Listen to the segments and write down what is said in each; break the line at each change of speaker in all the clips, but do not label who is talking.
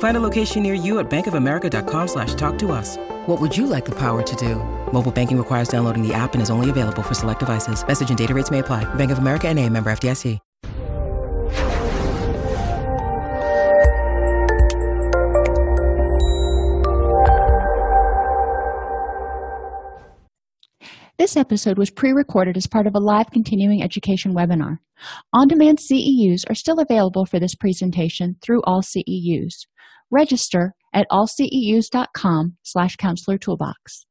Find a location near you at bankofamerica.com slash talk to us. What would you like the power to do? Mobile banking requires downloading the app and is only available for select devices. Message and data rates may apply. Bank of America and a member FDIC.
This episode was pre-recorded as part of a live continuing education webinar. On-demand CEUs are still available for this presentation through AllCEUs. Register at allceus.com slash counselor toolbox.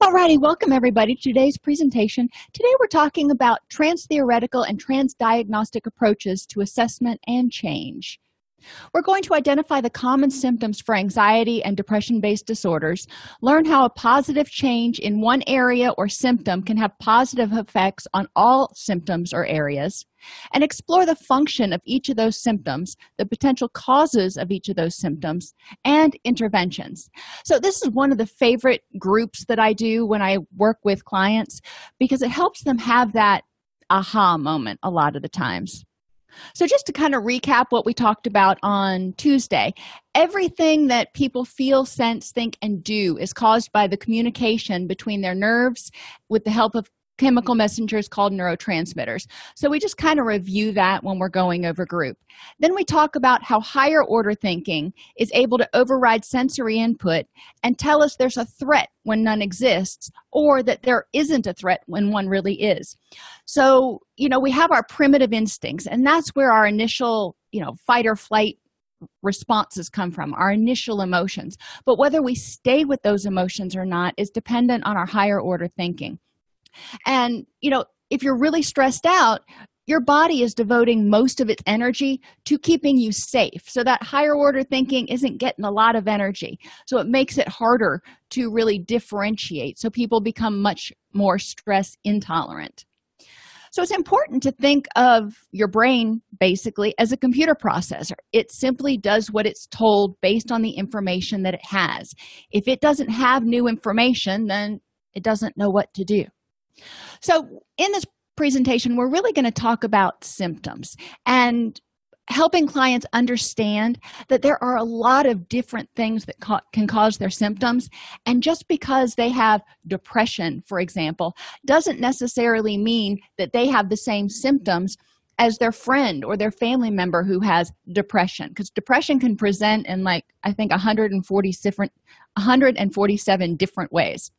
Alrighty, welcome everybody to today's presentation. Today we're talking about trans-theoretical and trans-diagnostic approaches to assessment and change. We're going to identify the common symptoms for anxiety and depression based disorders, learn how a positive change in one area or symptom can have positive effects on all symptoms or areas, and explore the function of each of those symptoms, the potential causes of each of those symptoms, and interventions. So, this is one of the favorite groups that I do when I work with clients because it helps them have that aha moment a lot of the times. So, just to kind of recap what we talked about on Tuesday, everything that people feel, sense, think, and do is caused by the communication between their nerves with the help of chemical messengers called neurotransmitters. So we just kind of review that when we're going over group. Then we talk about how higher order thinking is able to override sensory input and tell us there's a threat when none exists or that there isn't a threat when one really is. So, you know, we have our primitive instincts and that's where our initial, you know, fight or flight responses come from our initial emotions but whether we stay with those emotions or not is dependent on our higher order thinking and, you know, if you're really stressed out, your body is devoting most of its energy to keeping you safe. So that higher order thinking isn't getting a lot of energy. So it makes it harder to really differentiate. So people become much more stress intolerant. So it's important to think of your brain basically as a computer processor. It simply does what it's told based on the information that it has. If it doesn't have new information, then it doesn't know what to do. So, in this presentation, we're really going to talk about symptoms and helping clients understand that there are a lot of different things that ca- can cause their symptoms. And just because they have depression, for example, doesn't necessarily mean that they have the same symptoms as their friend or their family member who has depression because depression can present in like i think 140 different 147 different ways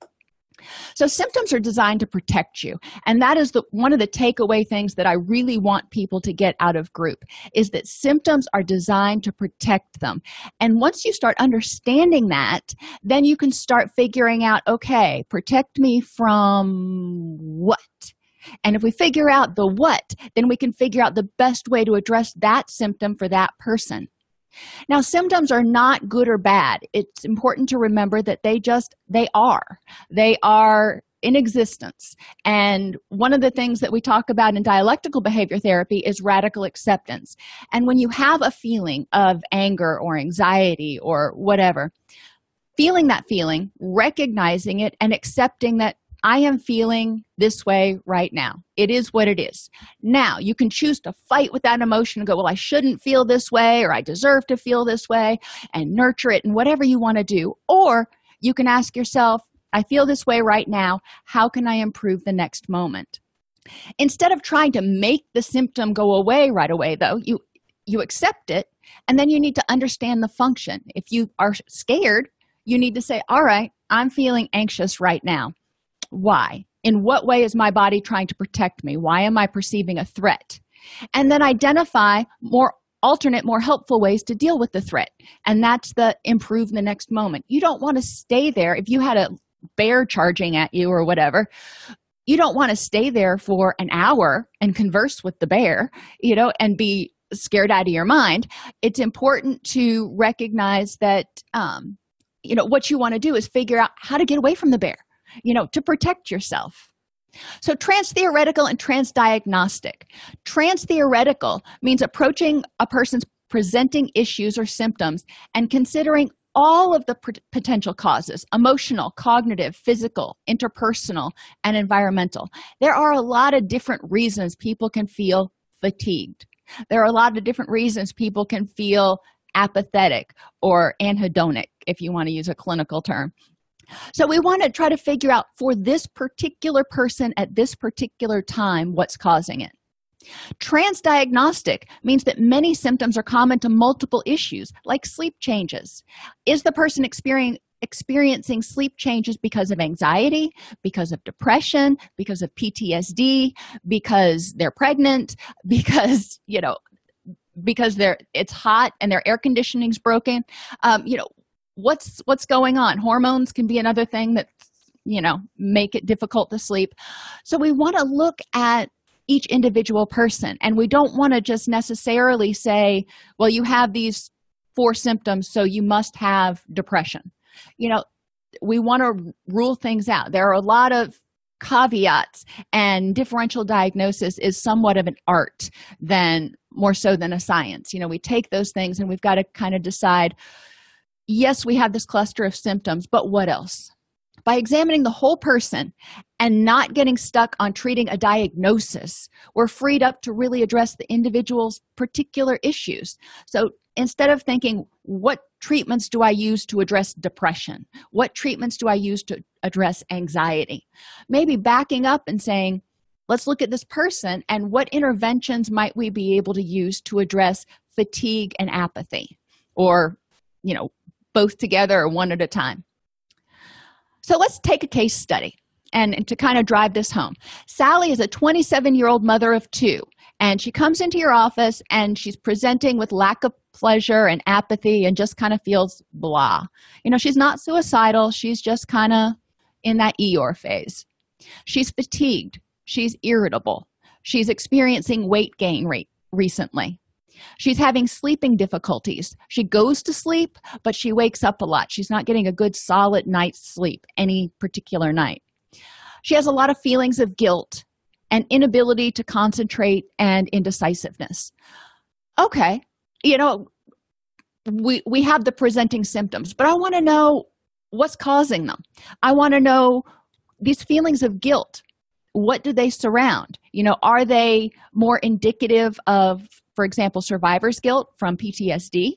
so symptoms are designed to protect you. And that is the one of the takeaway things that I really want people to get out of group is that symptoms are designed to protect them. And once you start understanding that, then you can start figuring out, okay, protect me from what? And if we figure out the what, then we can figure out the best way to address that symptom for that person. Now, symptoms are not good or bad. It's important to remember that they just, they are. They are in existence. And one of the things that we talk about in dialectical behavior therapy is radical acceptance. And when you have a feeling of anger or anxiety or whatever, feeling that feeling, recognizing it, and accepting that I am feeling this way right now. It is what it is. Now, you can choose to fight with that emotion and go, Well, I shouldn't feel this way, or I deserve to feel this way, and nurture it and whatever you want to do. Or you can ask yourself, I feel this way right now. How can I improve the next moment? Instead of trying to make the symptom go away right away, though, you you accept it and then you need to understand the function. If you are scared, you need to say, All right, I'm feeling anxious right now why? In what way is my body trying to protect me? Why am i perceiving a threat? And then identify more alternate more helpful ways to deal with the threat. And that's the improve the next moment. You don't want to stay there if you had a bear charging at you or whatever. You don't want to stay there for an hour and converse with the bear you know and be scared out of your mind. It's important to recognize that um, you know what you want to do is figure out how to get away from the bear you know to protect yourself. So trans theoretical and trans diagnostic trans theoretical means approaching a person's presenting issues or symptoms and considering all of the potential causes emotional cognitive physical interpersonal and environmental. There are a lot of different reasons people can feel fatigued. There are a lot of different reasons people can feel apathetic or anhedonic if you want to use a clinical term so we want to try to figure out for this particular person at this particular time what's causing it Transdiagnostic means that many symptoms are common to multiple issues, like sleep changes. Is the person experiencing experiencing sleep changes because of anxiety, because of depression, because of PTSD, because they're pregnant, because, you know, because they're it's hot and their air conditioning's broken. Um, you know, what's what's going on? Hormones can be another thing that you know make it difficult to sleep. So we want to look at each individual person and we don't want to just necessarily say well you have these four symptoms so you must have depression you know we want to rule things out there are a lot of caveats and differential diagnosis is somewhat of an art than more so than a science you know we take those things and we've got to kind of decide yes we have this cluster of symptoms but what else by examining the whole person and not getting stuck on treating a diagnosis, we're freed up to really address the individual's particular issues. So instead of thinking, what treatments do I use to address depression? What treatments do I use to address anxiety? Maybe backing up and saying, let's look at this person and what interventions might we be able to use to address fatigue and apathy or you know both together or one at a time so let's take a case study and, to kind of drive this home. Sally is a 27 year old mother of two, and she comes into your office and she's presenting with lack of pleasure and apathy and just kind of feels blah. You know, she's not suicidal, she's just kind of in that Eeyore phase. She's fatigued, she's irritable, she's experiencing weight gain rate recently. She's having sleeping difficulties. She goes to sleep, but she wakes up a lot. She's not getting a good solid night's sleep any particular night. She has a lot of feelings of guilt and inability to concentrate and indecisiveness. Okay, you know, we we have the presenting symptoms, but I want to know what's causing them. I want to know these feelings of guilt. What do they surround? You know, are they more indicative of for example, survivor's guilt from PTSD?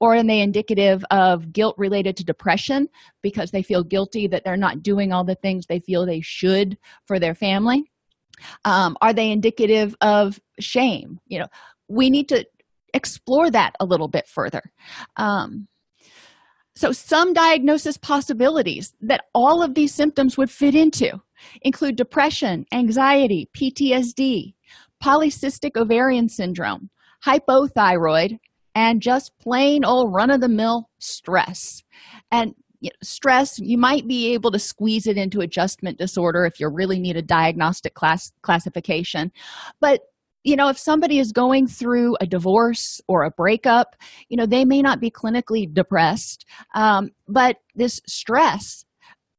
Or are they indicative of guilt related to depression because they feel guilty that they're not doing all the things they feel they should for their family? Um, are they indicative of shame? You know, we need to explore that a little bit further. Um, so, some diagnosis possibilities that all of these symptoms would fit into include depression, anxiety, PTSD, polycystic ovarian syndrome, hypothyroid, and just plain old run of the mill stress. And stress, you might be able to squeeze it into adjustment disorder if you really need a diagnostic class classification. But you know, if somebody is going through a divorce or a breakup, you know, they may not be clinically depressed, um, but this stress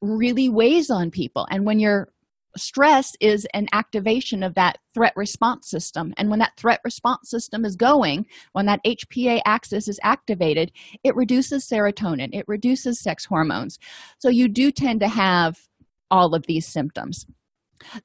really weighs on people. And when you're stress is an activation of that threat response system. And when that threat response system is going when that hpa axis is activated it reduces serotonin it reduces sex hormones. So you do tend to have all of these symptoms.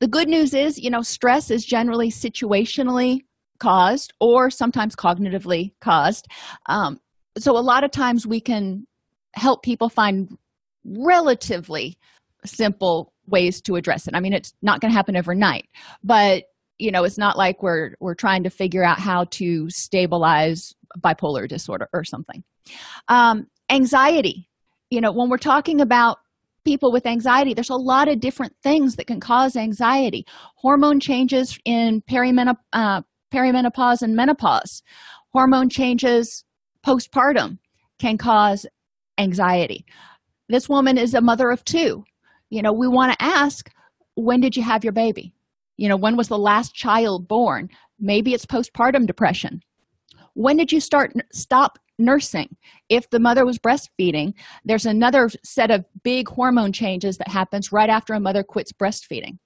The good news is you know stress is generally situationally caused or sometimes cognitively caused. Um, so a lot of times we can help people find relatively simple ways to address it. I mean it's not going to happen overnight but you know it's not like we're we're trying to figure out how to stabilize bipolar disorder or something. Um, anxiety you know when we're talking about people with anxiety there's a lot of different things that can cause anxiety. Hormone changes in perimenop- uh, perimenopause and menopause. Hormone changes postpartum can cause anxiety. This woman is a mother of two you know we want to ask when did you have your baby? You know when was the last child born? Maybe it's postpartum depression. When did you start stop nursing? If the mother was breastfeeding there's another set of big hormone changes that happens right after a mother quits breastfeeding.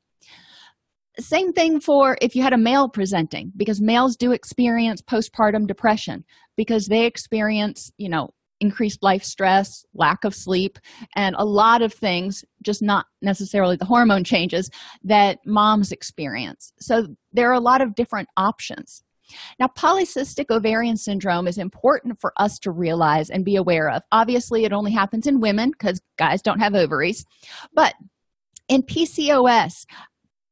Same thing for if you had a male presenting because males do experience postpartum depression because they experience you know increased life stress lack of sleep and a lot of things just not necessarily the hormone changes that moms experience so there are a lot of different options now, polycystic ovarian syndrome is important for us to realize and be aware of. Obviously, it only happens in women because guys don't have ovaries. But in PCOS,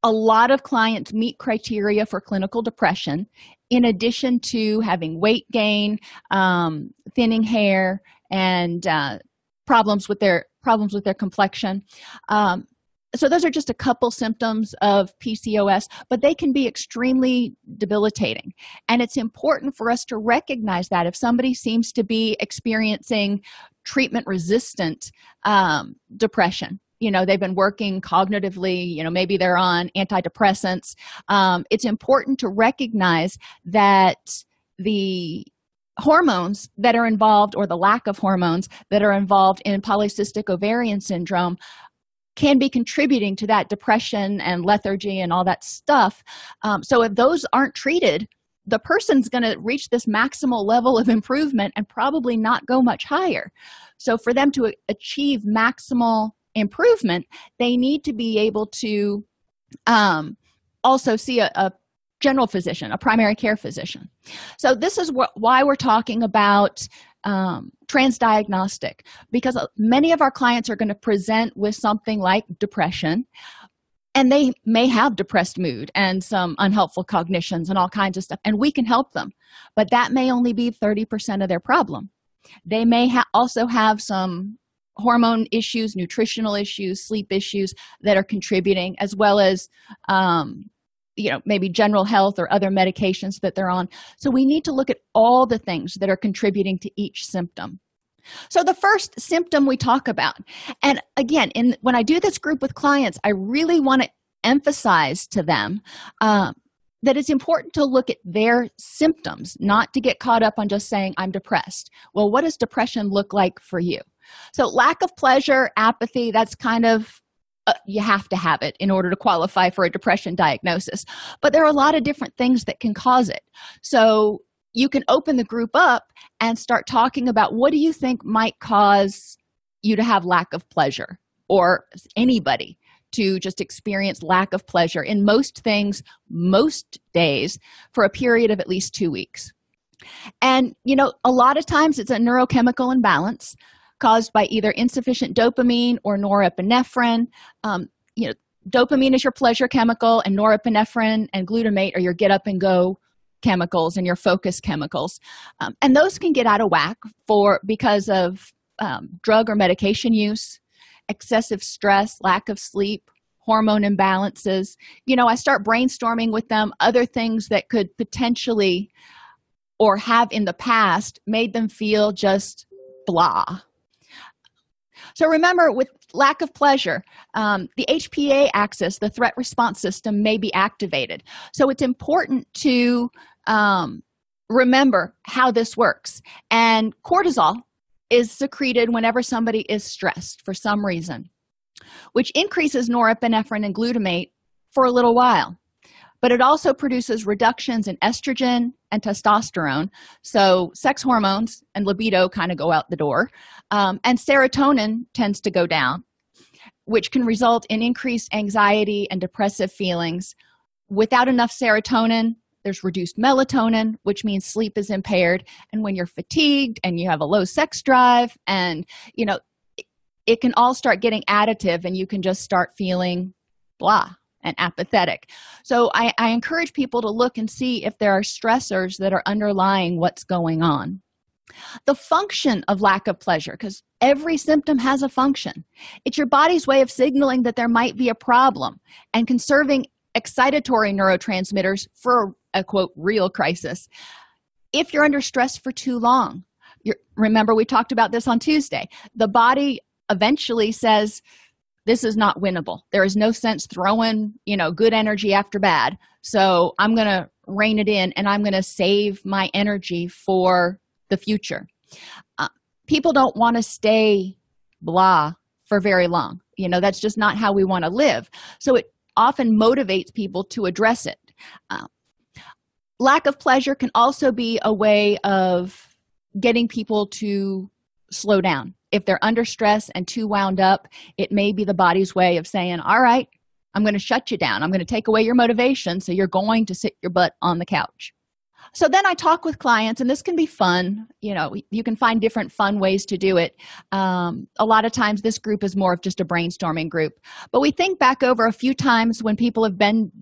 a lot of clients meet criteria for clinical depression in addition to having weight gain, um, thinning hair, and uh, problems with their problems with their complexion. Um, so those are just a couple symptoms of pcos but they can be extremely debilitating and it's important for us to recognize that if somebody seems to be experiencing treatment resistant um, depression you know they've been working cognitively you know maybe they're on antidepressants. Um, it's important to recognize that the hormones that are involved or the lack of hormones that are involved in polycystic ovarian syndrome can be contributing to that depression and lethargy and all that stuff. Um, so if those aren't treated the person's going to reach this maximal level of improvement and probably not go much higher. So for them to achieve maximal improvement they need to be able to um, also see a, a general physician a primary care physician. So this is wh- why we're talking about um, transdiagnostic because uh, many of our clients are going to present with something like depression and they may have depressed mood and some unhelpful cognitions and all kinds of stuff and we can help them. But that may only be 30% of their problem. They may ha- also have some hormone issues nutritional issues sleep issues that are contributing as well as um, you know maybe general health or other medications that they're on. So we need to look at all the things that are contributing to each symptom. So the first symptom we talk about and again in when i do this group with clients i really want to emphasize to them uh, that it's important to look at their symptoms not to get caught up on just saying i'm depressed. Well what does depression look like for you so lack of pleasure apathy that's kind of uh, you have to have it in order to qualify for a depression diagnosis. But there are a lot of different things that can cause it. So you can open the group up and start talking about what do you think might cause you to have lack of pleasure or anybody to just experience lack of pleasure in most things most days for a period of at least two weeks. And you know a lot of times it's a neurochemical imbalance caused by either insufficient dopamine or norepinephrine. Um, you know dopamine is your pleasure chemical and norepinephrine and glutamate are your get up and go chemicals and your focus chemicals. Um, and those can get out of whack for because of um, drug or medication use excessive stress lack of sleep hormone imbalances. You know i start brainstorming with them. Other things that could potentially or have in the past made them feel just blah so remember, with lack of pleasure, um, the HPA axis, the threat response system, may be activated. So it's important to um, remember how this works. And cortisol is secreted whenever somebody is stressed for some reason, which increases norepinephrine and glutamate for a little while but it also produces reductions in estrogen and testosterone. So, sex hormones and libido kind of go out the door. Um, and serotonin tends to go down, which can result in increased anxiety and depressive feelings. Without enough serotonin, there's reduced melatonin, which means sleep is impaired. And when you're fatigued and you have a low sex drive, and you know, it can all start getting additive, and you can just start feeling blah and apathetic. So I, I encourage people to look and see if there are stressors that are underlying what's going on. The function of lack of pleasure, because every symptom has a function. It's your body's way of signaling that there might be a problem and conserving excitatory neurotransmitters for a quote real crisis. If you're under stress for too long, remember we talked about this on Tuesday, the body eventually says, This is not winnable. There is no sense throwing, you know, good energy after bad. So I'm going to rein it in and I'm going to save my energy for the future. Uh, people don't want to stay blah for very long. You know, that's just not how we want to live. So it often motivates people to address it. Uh, lack of pleasure can also be a way of getting people to slow down. If they're under stress and too wound up, it may be the body's way of saying, All right, I'm going to shut you down. I'm going to take away your motivation. So you're going to sit your butt on the couch. So then I talk with clients, and this can be fun. You know, you can find different fun ways to do it. Um, a lot of times, this group is more of just a brainstorming group. But we think back over a few times when people have been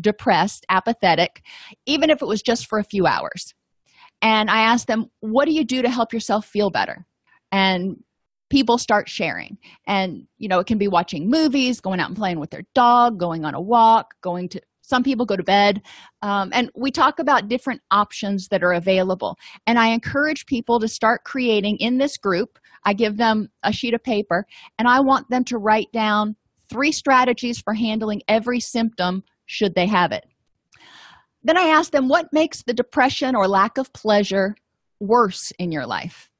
depressed, apathetic, even if it was just for a few hours. And I ask them, What do you do to help yourself feel better? And people start sharing. And you know it can be watching movies going out and playing with their dog going on a walk going to some people go to bed. Um, and we talk about different options that are available. And i encourage people to start creating in this group. I give them a sheet of paper and i want them to write down three strategies for handling every symptom should they have it. Then i ask them what makes the depression or lack of pleasure worse in your life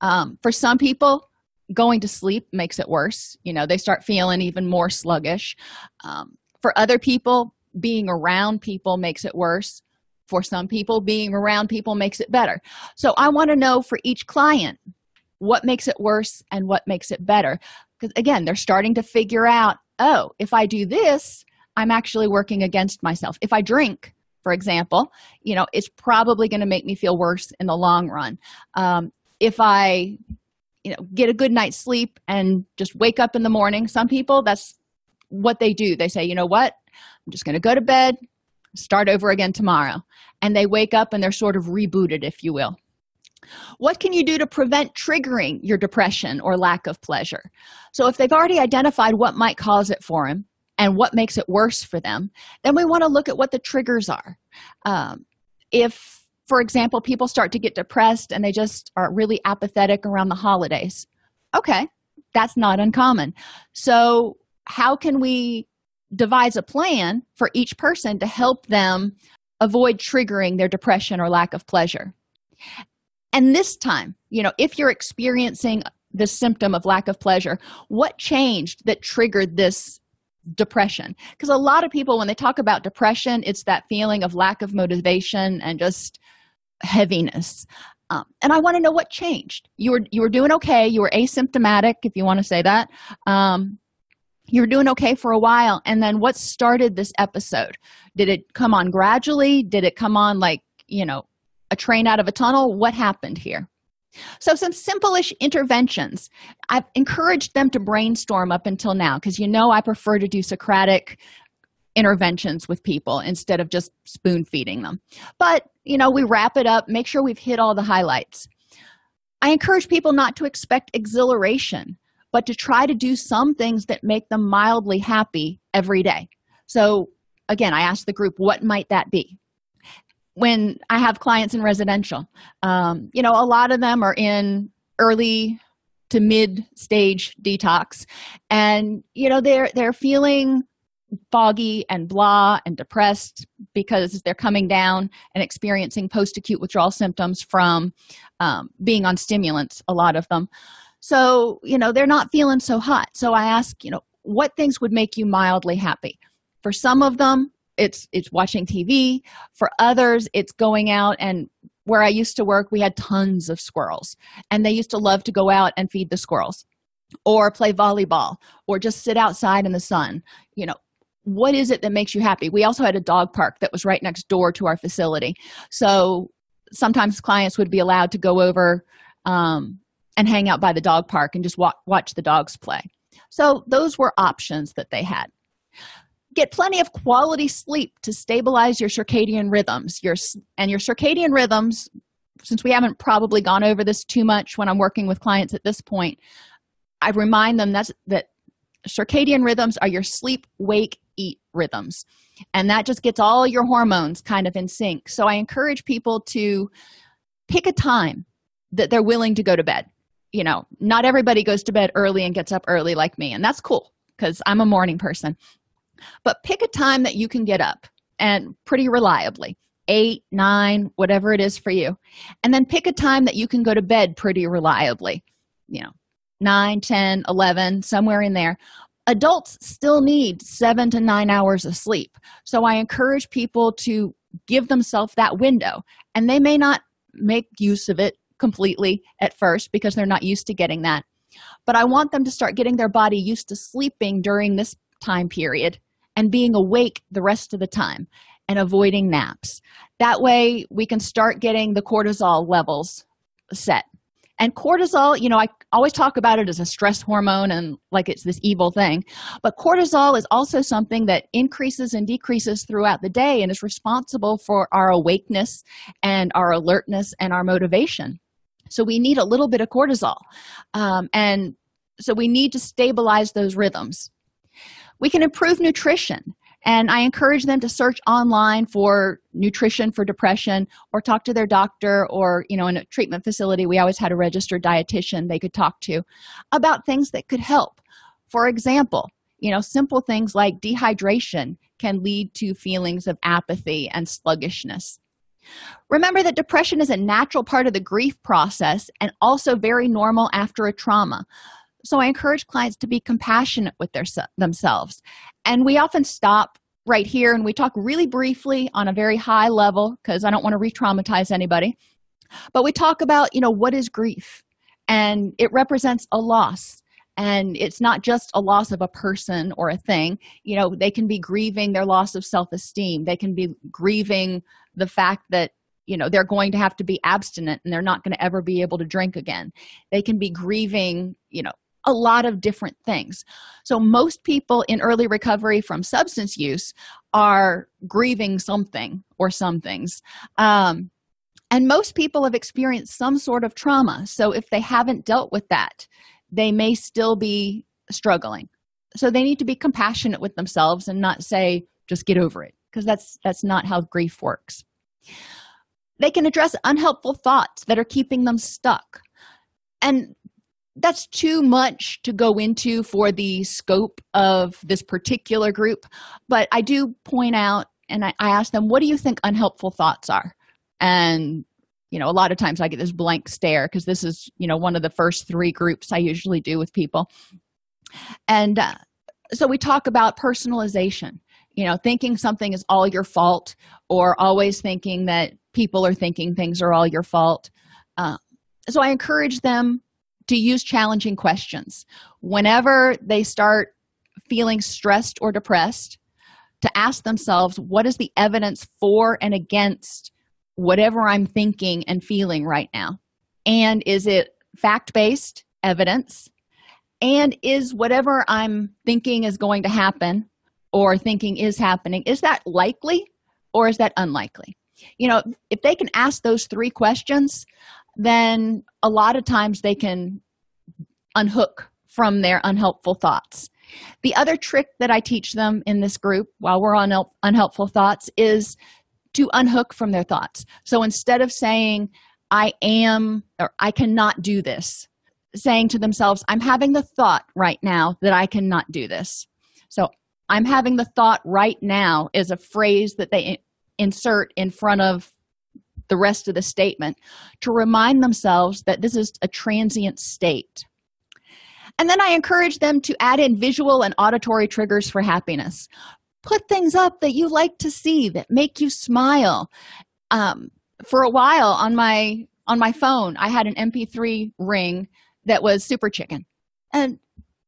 um, for some people going to sleep makes it worse. You know they start feeling even more sluggish. Um, for other people being around people makes it worse. For some people being around people makes it better. So i want to know for each client what makes it worse and what makes it better? Because again they're starting to figure out oh if i do this i'm actually working against myself. If i drink for example you know it's probably going to make me feel worse in the long run. Um, if i you know get a good night's sleep and just wake up in the morning some people that's what they do. They say you know what? I'm just going to go to bed start over again tomorrow. And they wake up and they're sort of rebooted if you will. What can you do to prevent triggering your depression or lack of pleasure? So if they've already identified what might cause it for them and what makes it worse for them then we want to look at what the triggers are. Um, if for example, people start to get depressed and they just are really apathetic around the holidays. Okay, that's not uncommon. So, how can we devise a plan for each person to help them avoid triggering their depression or lack of pleasure? And this time, you know, if you're experiencing this symptom of lack of pleasure, what changed that triggered this depression? Because a lot of people, when they talk about depression, it's that feeling of lack of motivation and just heaviness. Um, and i want to know what changed. You were you were doing okay. You were asymptomatic if you want to say that. Um, you were doing okay for a while and then what started this episode? Did it come on gradually? Did it come on like you know a train out of a tunnel? What happened here? So some simple-ish interventions. I've encouraged them to brainstorm up until now because you know i prefer to do socratic interventions with people instead of just spoon feeding them. But you know we wrap it up make sure we've hit all the highlights. I encourage people not to expect exhilaration but to try to do some things that make them mildly happy every day. So again i ask the group what might that be? When i have clients in residential um, you know a lot of them are in early to mid stage detox and you know they're they're feeling foggy and blah and depressed because they're coming down and experiencing post acute withdrawal symptoms from um, being on stimulants, a lot of them. So, you know, they're not feeling so hot. So I ask, you know, what things would make you mildly happy? For some of them, it's it's watching TV. For others, it's going out and where I used to work, we had tons of squirrels, and they used to love to go out and feed the squirrels or play volleyball or just sit outside in the sun. You know, what is it that makes you happy? We also had a dog park that was right next door to our facility. So sometimes clients would be allowed to go over um, and hang out by the dog park and just watch the dogs play. So those were options that they had. Get plenty of quality sleep to stabilize your circadian rhythms. Your and your circadian rhythms since we haven't probably gone over this too much when i'm working with clients at this point i remind them that's that circadian rhythms are your sleep wake rhythms. And that just gets all your hormones kind of in sync. So i encourage people to pick a time that they're willing to go to bed. You know not everybody goes to bed early and gets up early like me and that's cool because i'm a morning person. But pick a time that you can get up and pretty reliably eight nine whatever it is for you. And then pick a time that you can go to bed pretty reliably. You know 9 10 11 somewhere in there adults still need seven to nine hours of sleep so i encourage people to give themselves that window and they may not make use of it completely at first because they're not used to getting that but i want them to start getting their body used to sleeping during this time period and being awake the rest of the time and avoiding naps. That way, we can start getting the cortisol levels set. And cortisol, you know, I always talk about it as a stress hormone and like it's this evil thing. But cortisol is also something that increases and decreases throughout the day and is responsible for our awakeness and our alertness and our motivation. So we need a little bit of cortisol. Um, and so we need to stabilize those rhythms. We can improve nutrition. And I encourage them to search online for nutrition for depression or talk to their doctor or, you know, in a treatment facility, we always had a registered dietitian they could talk to about things that could help. For example, you know, simple things like dehydration can lead to feelings of apathy and sluggishness. Remember that depression is a natural part of the grief process and also very normal after a trauma. So I encourage clients to be compassionate with their, themselves. And we often stop right here and we talk really briefly on a very high level because I don't want to re traumatize anybody. But we talk about, you know, what is grief? And it represents a loss. And it's not just a loss of a person or a thing. You know, they can be grieving their loss of self esteem. They can be grieving the fact that you know they're going to have to be abstinent and they're not going to ever be able to drink again they can be grieving you know a lot of different things. So, most people in early recovery from substance use are grieving something or some things. Um, and most people have experienced some sort of trauma. So, if they haven't dealt with that, they may still be struggling. So, they need to be compassionate with themselves and not say, just get over it, because that's, that's not how grief works. They can address unhelpful thoughts that are keeping them stuck. And that's too much to go into for the scope of this particular group. But i do point out and I, I, ask them what do you think unhelpful thoughts are? And you know a lot of times i get this blank stare because this is you know one of the first three groups i usually do with people. And uh, so we talk about personalization you know thinking something is all your fault or always thinking that people are thinking things are all your fault. Uh, so i encourage them to use challenging questions. Whenever they start feeling stressed or depressed, to ask themselves, what is the evidence for and against whatever I'm thinking and feeling right now? And is it fact based evidence? And is whatever I'm thinking is going to happen or thinking is happening, is that likely or is that unlikely? You know, if they can ask those three questions, then a lot of times they can unhook from their unhelpful thoughts. The other trick that I teach them in this group while we're on unhelpful thoughts is to unhook from their thoughts. So instead of saying, I am or I cannot do this, saying to themselves, I'm having the thought right now that I cannot do this. So I'm having the thought right now is a phrase that they insert in front of the rest of the statement to remind themselves that this is a transient state. And then I encourage them to add in visual and auditory triggers for happiness. Put things up that you like to see that make you smile. Um, for a while on my on my phone, I had an MP3 ring that was Super Chicken, and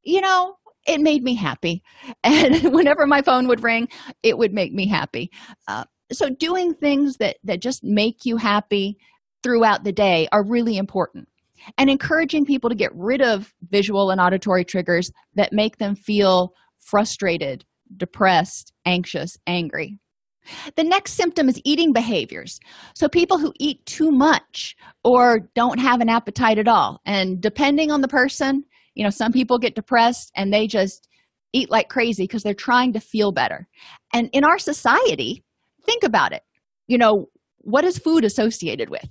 you know it made me happy. And whenever my phone would ring, it would make me happy. Uh, so doing things that that just make you happy throughout the day are really important and encouraging people to get rid of visual and auditory triggers that make them feel frustrated depressed anxious angry The next symptom is eating behaviors. So, people who eat too much or don't have an appetite at all. And depending on the person, you know, some people get depressed and they just eat like crazy because they're trying to feel better. And in our society, think about it. You know, what is food associated with?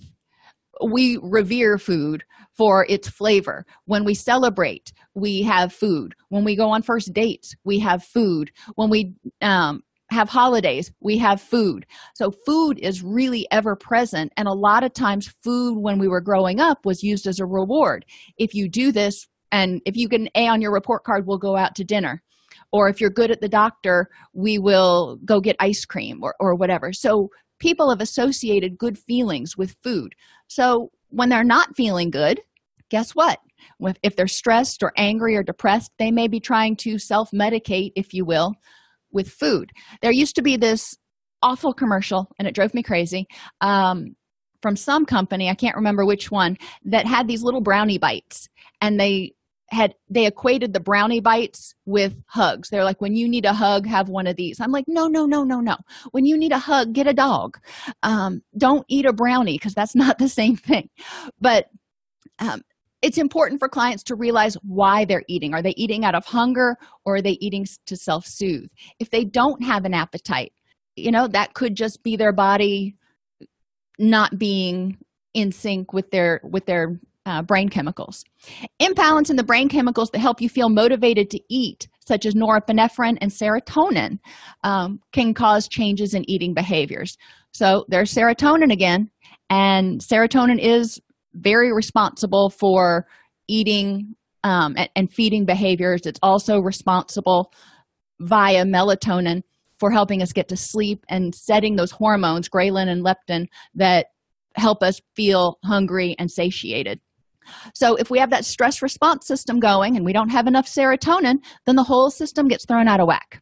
We revere food for its flavor. When we celebrate, we have food. When we go on first dates, we have food. When we um, have holidays, we have food. So, food is really ever present. And a lot of times, food when we were growing up was used as a reward. If you do this, and if you get an A on your report card, we'll go out to dinner. Or if you're good at the doctor, we will go get ice cream or, or whatever. So, people have associated good feelings with food. So, when they're not feeling good, guess what? If they're stressed or angry or depressed, they may be trying to self medicate, if you will, with food. There used to be this awful commercial, and it drove me crazy, um, from some company, I can't remember which one, that had these little brownie bites. And they had they equated the brownie bites with hugs. They're like when you need a hug have one of these. I'm like no no no no no. When you need a hug get a dog. Um, don't eat a brownie because that's not the same thing. But um, it's important for clients to realize why they're eating. Are they eating out of hunger or are they eating to self soothe? If they don't have an appetite, you know, that could just be their body not being in sync with their with their uh, brain chemicals. Imbalance in the brain chemicals that help you feel motivated to eat, such as norepinephrine and serotonin, um, can cause changes in eating behaviors. So there's serotonin again, and serotonin is very responsible for eating um, and, and feeding behaviors. It's also responsible via melatonin for helping us get to sleep and setting those hormones, ghrelin and leptin, that help us feel hungry and satiated. So, if we have that stress response system going and we don't have enough serotonin, then the whole system gets thrown out of whack.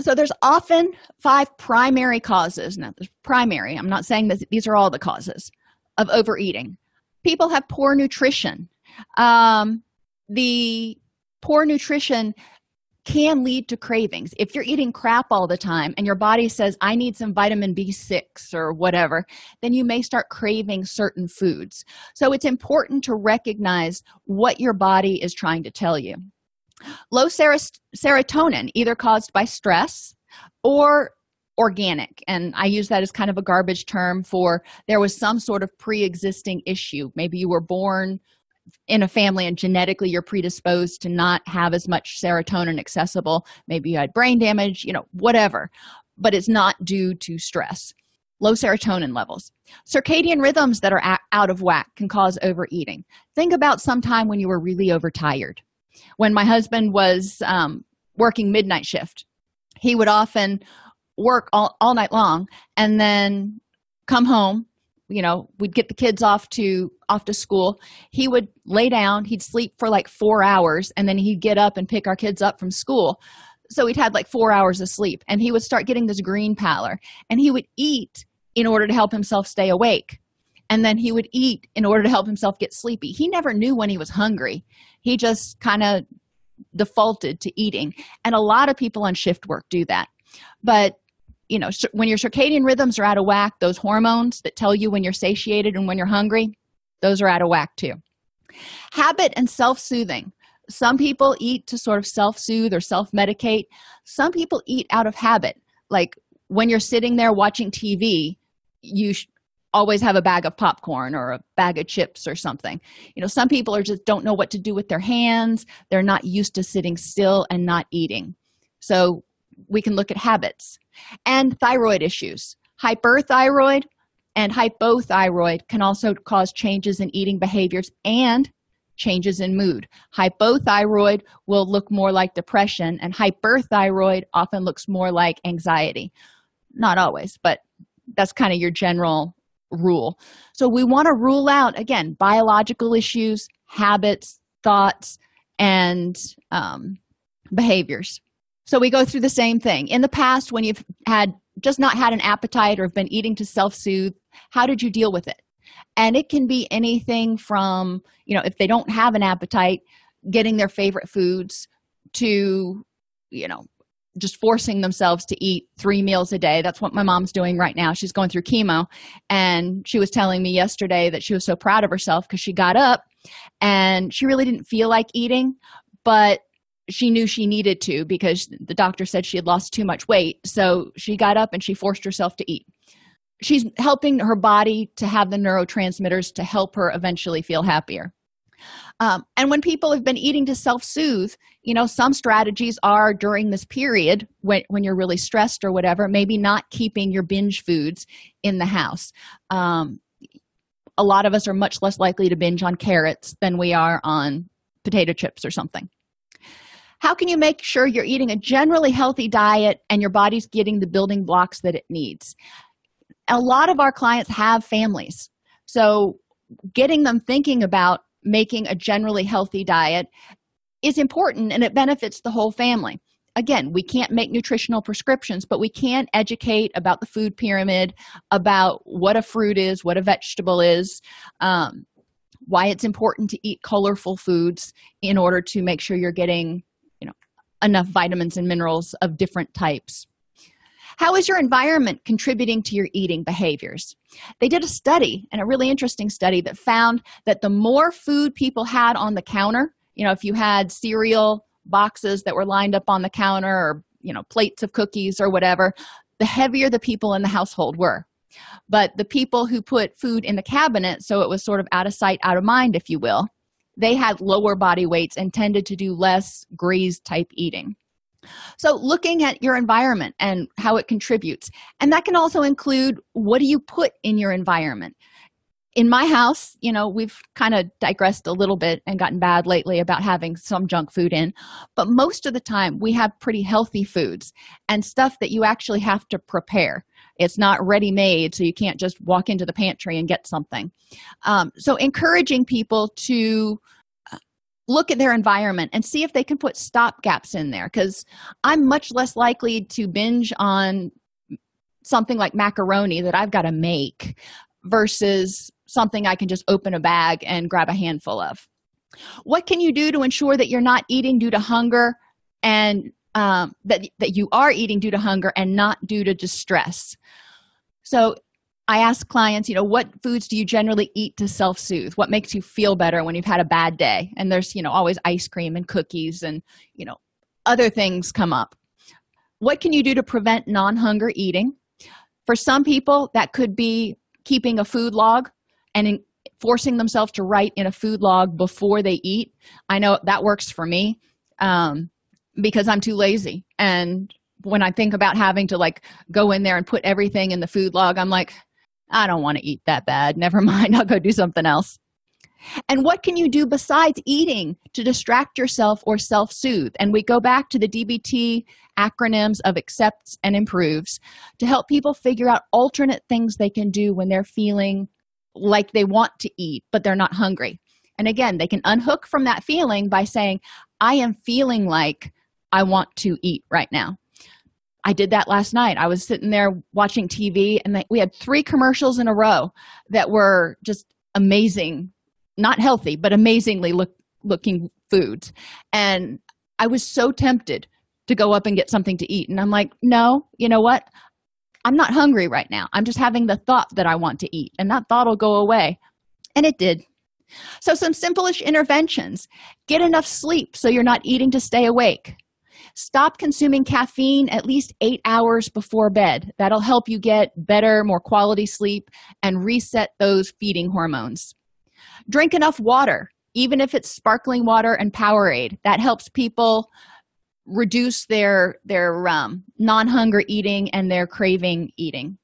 So, there's often five primary causes. Now, there's primary, I'm not saying that these are all the causes of overeating. People have poor nutrition. Um, the poor nutrition can lead to cravings. If you're eating crap all the time and your body says, I need some vitamin B6 or whatever, then you may start craving certain foods. So it's important to recognize what your body is trying to tell you. Low serotonin, either caused by stress or organic and i use that as kind of a garbage term for there was some sort of pre-existing issue maybe you were born in a family and genetically you're predisposed to not have as much serotonin accessible. Maybe you had brain damage you know whatever but it's not due to stress. Low serotonin levels. Circadian rhythms that are out of whack can cause overeating. Think about some time when you were really overtired. When my husband was um, working midnight shift he would often work all, all night long and then come home you know we'd get the kids off to off to school. He would lay down he'd sleep for like four hours and then he'd get up and pick our kids up from school. So he'd had like four hours of sleep and he would start getting this green pallor and he would eat in order to help himself stay awake. And then he would eat in order to help himself get sleepy. He never knew when he was hungry. He just kind of defaulted to eating. And a lot of people on shift work do that. But you know when your circadian rhythms are out of whack those hormones that tell you when you're satiated and when you're hungry those are out of whack too. Habit and self-soothing. Some people eat to sort of self-soothe or self-medicate. Some people eat out of habit. Like when you're sitting there watching tv you sh- always have a bag of popcorn or a bag of chips or something. You know some people are just don't know what to do with their hands. They're not used to sitting still and not eating. So we can look at habits and thyroid issues. Hyperthyroid and hypothyroid can also cause changes in eating behaviors and changes in mood. Hypothyroid will look more like depression, and hyperthyroid often looks more like anxiety. Not always, but that's kind of your general rule. So we want to rule out, again, biological issues, habits, thoughts, and um, behaviors. So we go through the same thing. In the past, when you've had just not had an appetite or have been eating to self soothe, how did you deal with it? And it can be anything from, you know, if they don't have an appetite, getting their favorite foods to, you know, just forcing themselves to eat three meals a day. That's what my mom's doing right now. She's going through chemo. And she was telling me yesterday that she was so proud of herself because she got up and she really didn't feel like eating, but she knew she needed to because the doctor said she had lost too much weight. So she got up and she forced herself to eat. She's helping her body to have the neurotransmitters to help her eventually feel happier. Um, and when people have been eating to self soothe, you know, some strategies are during this period when, when you're really stressed or whatever, maybe not keeping your binge foods in the house. Um, a lot of us are much less likely to binge on carrots than we are on potato chips or something. How can you make sure you're eating a generally healthy diet and your body's getting the building blocks that it needs? A lot of our clients have families. So, getting them thinking about making a generally healthy diet is important and it benefits the whole family. Again, we can't make nutritional prescriptions, but we can educate about the food pyramid, about what a fruit is, what a vegetable is, um, why it's important to eat colorful foods in order to make sure you're getting enough vitamins and minerals of different types how is your environment contributing to your eating behaviors? They did a study, and a really interesting study, that found that the more food people had on the counter, you know, if you had cereal boxes that were lined up on the counter or, you know, plates of cookies or whatever, the heavier the people in the household were. But the people who put food in the cabinet, so it was sort of out of sight, out of mind, if you will, they had lower body weights and tended to do less graze type eating. So, looking at your environment and how it contributes, and that can also include what do you put in your environment. In my house, you know, we've kind of digressed a little bit and gotten bad lately about having some junk food in, but most of the time we have pretty healthy foods and stuff that you actually have to prepare. It's not ready made, so you can't just walk into the pantry and get something. Um, so, encouraging people to look at their environment and see if they can put stop gaps in there because i'm much less likely to binge on something like macaroni that i've got to make versus something i can just open a bag and grab a handful of what can you do to ensure that you're not eating due to hunger and um, that, that you are eating due to hunger and not due to distress so I ask clients, you know, what foods do you generally eat to self soothe? What makes you feel better when you've had a bad day? And there's, you know, always ice cream and cookies and, you know, other things come up. What can you do to prevent non hunger eating? For some people, that could be keeping a food log and in, forcing themselves to write in a food log before they eat. I know that works for me um, because I'm too lazy. And when I think about having to like go in there and put everything in the food log, I'm like, I don't want to eat that bad. Never mind, I'll go do something else. And what can you do besides eating to distract yourself or self soothe? And we go back to the DBT acronyms of accepts and improves to help people figure out alternate things they can do when they're feeling like they want to eat, but they're not hungry. And again, they can unhook from that feeling by saying, I am feeling like I want to eat right now. I did that last night. I was sitting there watching TV, and we had three commercials in a row that were just amazing, not healthy, but amazingly look, looking foods. And I was so tempted to go up and get something to eat. And I'm like, no, you know what? I'm not hungry right now. I'm just having the thought that I want to eat, and that thought will go away. And it did. So, some simplish interventions get enough sleep so you're not eating to stay awake. Stop consuming caffeine at least eight hours before bed. That'll help you get better, more quality sleep and reset those feeding hormones. Drink enough water, even if it's sparkling water and Powerade. That helps people reduce their their um, non-hunger eating and their craving eating.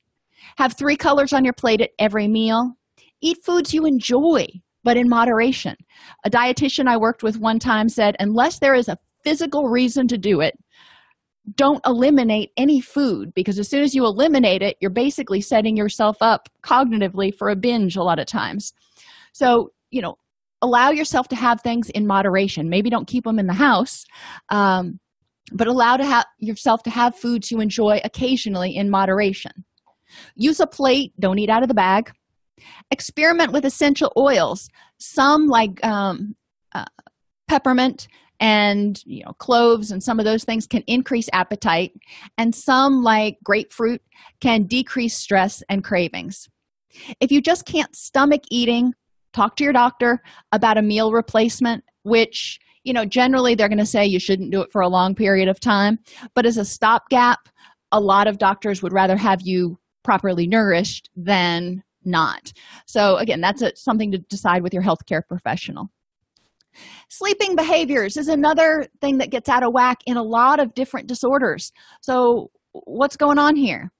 Have three colors on your plate at every meal. Eat foods you enjoy, but in moderation. A dietitian I worked with one time said, unless there is a physical reason to do it. Don't eliminate any food because as soon as you eliminate it you're basically setting yourself up cognitively for a binge a lot of times. So you know allow yourself to have things in moderation. Maybe don't keep them in the house um, but allow to have yourself to have foods you enjoy occasionally in moderation. Use a plate don't eat out of the bag. Experiment with essential oils some like um, uh, peppermint and you know cloves and some of those things can increase appetite and some like grapefruit can decrease stress and cravings. If you just can't stomach eating talk to your doctor about a meal replacement which you know generally they're going to say you shouldn't do it for a long period of time but as a stopgap a lot of doctors would rather have you properly nourished than not. So again that's a, something to decide with your healthcare professional sleeping behaviors is another thing that gets out of whack in a lot of different disorders. So what's going on here?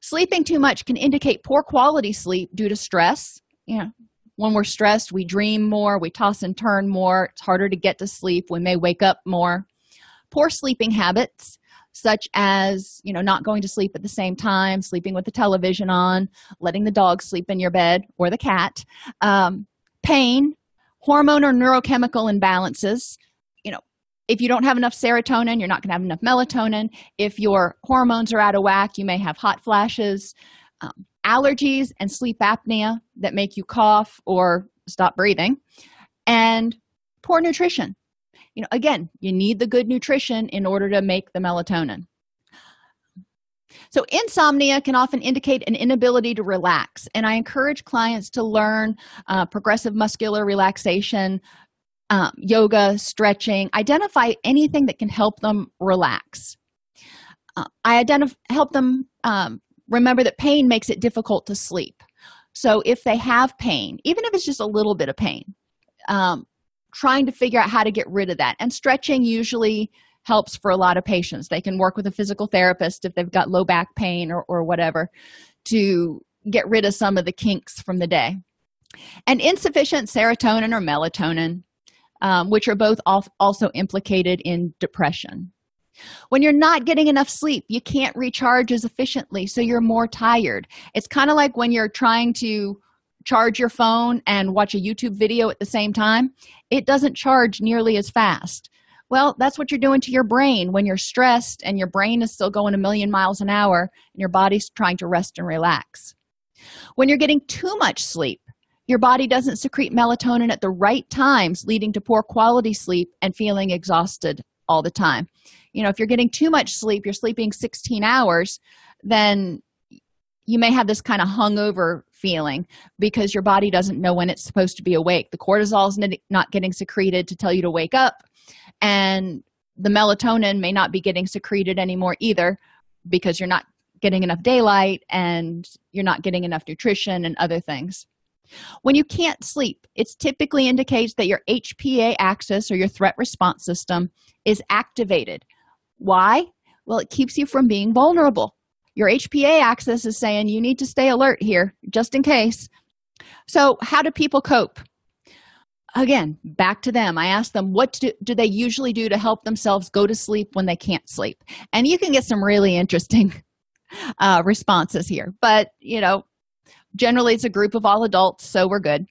Sleeping too much can indicate poor quality sleep due to stress. You know when we're stressed we dream more we toss and turn more. It's harder to get to sleep. We may wake up more. Poor sleeping habits such as you know not going to sleep at the same time sleeping with the television on letting the dog sleep in your bed or the cat um, pain hormone or neurochemical imbalances you know if you don't have enough serotonin you're not going to have enough melatonin. If your hormones are out of whack you may have hot flashes um, allergies and sleep apnea that make you cough or stop breathing and poor nutrition. You know again you need the good nutrition in order to make the melatonin so insomnia can often indicate an inability to relax and i encourage clients to learn uh, progressive muscular relaxation um, yoga stretching. Identify anything that can help them relax. Uh, i identify help them um, remember that pain makes it difficult to sleep. So if they have pain even if it's just a little bit of pain um, trying to figure out how to get rid of that. And stretching usually helps for a lot of patients they can work with a physical therapist if they've got low back pain or, or whatever to get rid of some of the kinks from the day and insufficient serotonin or melatonin um, which are both also implicated in depression when you're not getting enough sleep, you can't recharge as efficiently, so you're more tired. It's kind of like when you're trying to charge your phone and watch a YouTube video at the same time, it doesn't charge nearly as fast. Well, that's what you're doing to your brain when you're stressed and your brain is still going a million miles an hour and your body's trying to rest and relax. When you're getting too much sleep, your body doesn't secrete melatonin at the right times, leading to poor quality sleep and feeling exhausted all the time. You know if you're getting too much sleep you're sleeping 16 hours then you may have this kind of hungover feeling because your body doesn't know when it's supposed to be awake. The cortisol is not getting secreted to tell you to wake up and the melatonin may not be getting secreted anymore either because you're not getting enough daylight and you're not getting enough nutrition and other things when you can't sleep, it typically indicates that your HPA axis or your threat response system is activated. Why? Well, it keeps you from being vulnerable. Your HPA axis is saying you need to stay alert here just in case. So, how do people cope? Again, back to them. I ask them, what do, do they usually do to help themselves go to sleep when they can't sleep? And you can get some really interesting uh, responses here. But, you know, generally it's a group of all adults so we're good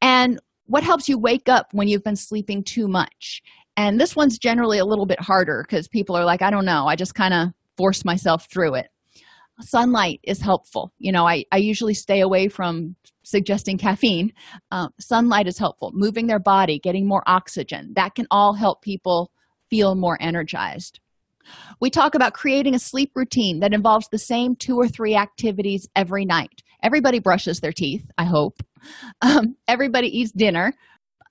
and what helps you wake up when you've been sleeping too much and this one's generally a little bit harder because people are like i don't know i just kind of force myself through it sunlight is helpful. You know i, I usually stay away from suggesting caffeine. Uh, sunlight is helpful. Moving their body getting more oxygen that can all help people feel more energized. We talk about creating a sleep routine that involves the same two or three activities every night. Everybody brushes their teeth i hope. Um, everybody eats dinner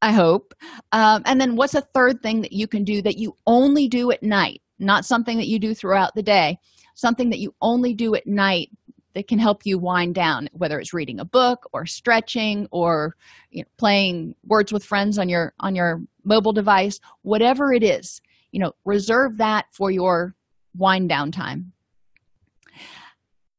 i hope. Um, and then what's a third thing that you can do that you only do at night not something that you do throughout the day something that you only do at night that can help you wind down whether it's reading a book or stretching or you know, playing words with friends on your on your mobile device whatever it is you know reserve that for your wind down time.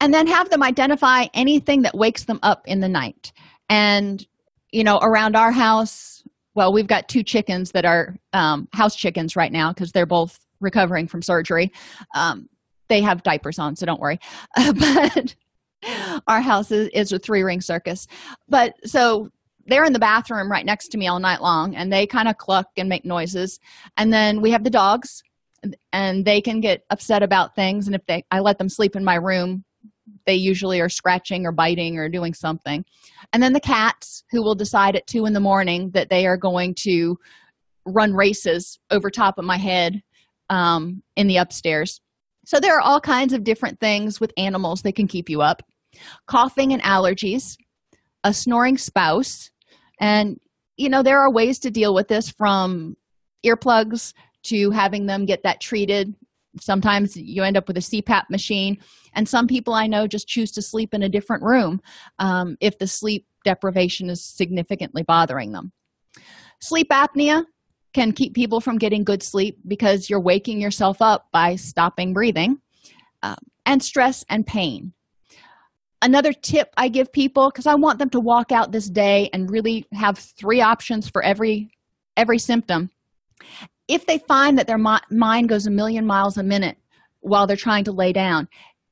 And then have them identify anything that wakes them up in the night. And you know around our house well we've got two chickens that are um, house chickens right now because they're both recovering from surgery. Um, they have diapers on so don't worry. Uh, but our house is, is a three ring circus. But so they're in the bathroom right next to me all night long and they kind of cluck and make noises. And then we have the dogs and they can get upset about things and if they i let them sleep in my room they usually are scratching or biting or doing something. And then the cats who will decide at two in the morning that they are going to run races over top of my head um, in the upstairs. So there are all kinds of different things with animals that can keep you up. Coughing and allergies, a snoring spouse, and you know there are ways to deal with this from earplugs to having them get that treated. Sometimes you end up with a CPAP machine, and some people I know just choose to sleep in a different room um, if the sleep deprivation is significantly bothering them. Sleep apnea can keep people from getting good sleep because you're waking yourself up by stopping breathing, uh, and stress and pain. Another tip I give people because I want them to walk out this day and really have three options for every every symptom. If they find that their mind goes a million miles a minute while they're trying to lay down,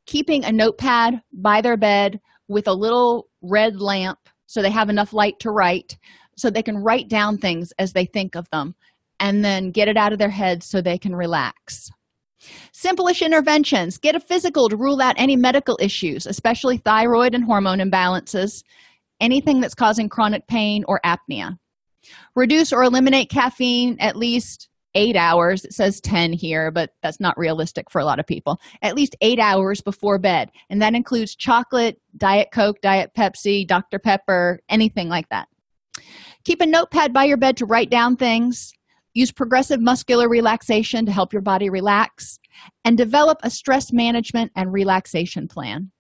keeping a notepad by their bed with a little red lamp so they have enough light to write so they can write down things as they think of them and then get it out of their heads so they can relax. Simplish interventions get a physical to rule out any medical issues, especially thyroid and hormone imbalances, anything that's causing chronic pain or apnea. Reduce or eliminate caffeine at least eight hours. It says 10 here, but that's not realistic for a lot of people. At least eight hours before bed. And that includes chocolate, Diet Coke, Diet Pepsi, Dr. Pepper, anything like that. Keep a notepad by your bed to write down things use progressive muscular relaxation to help your body relax and develop a stress management and relaxation plan.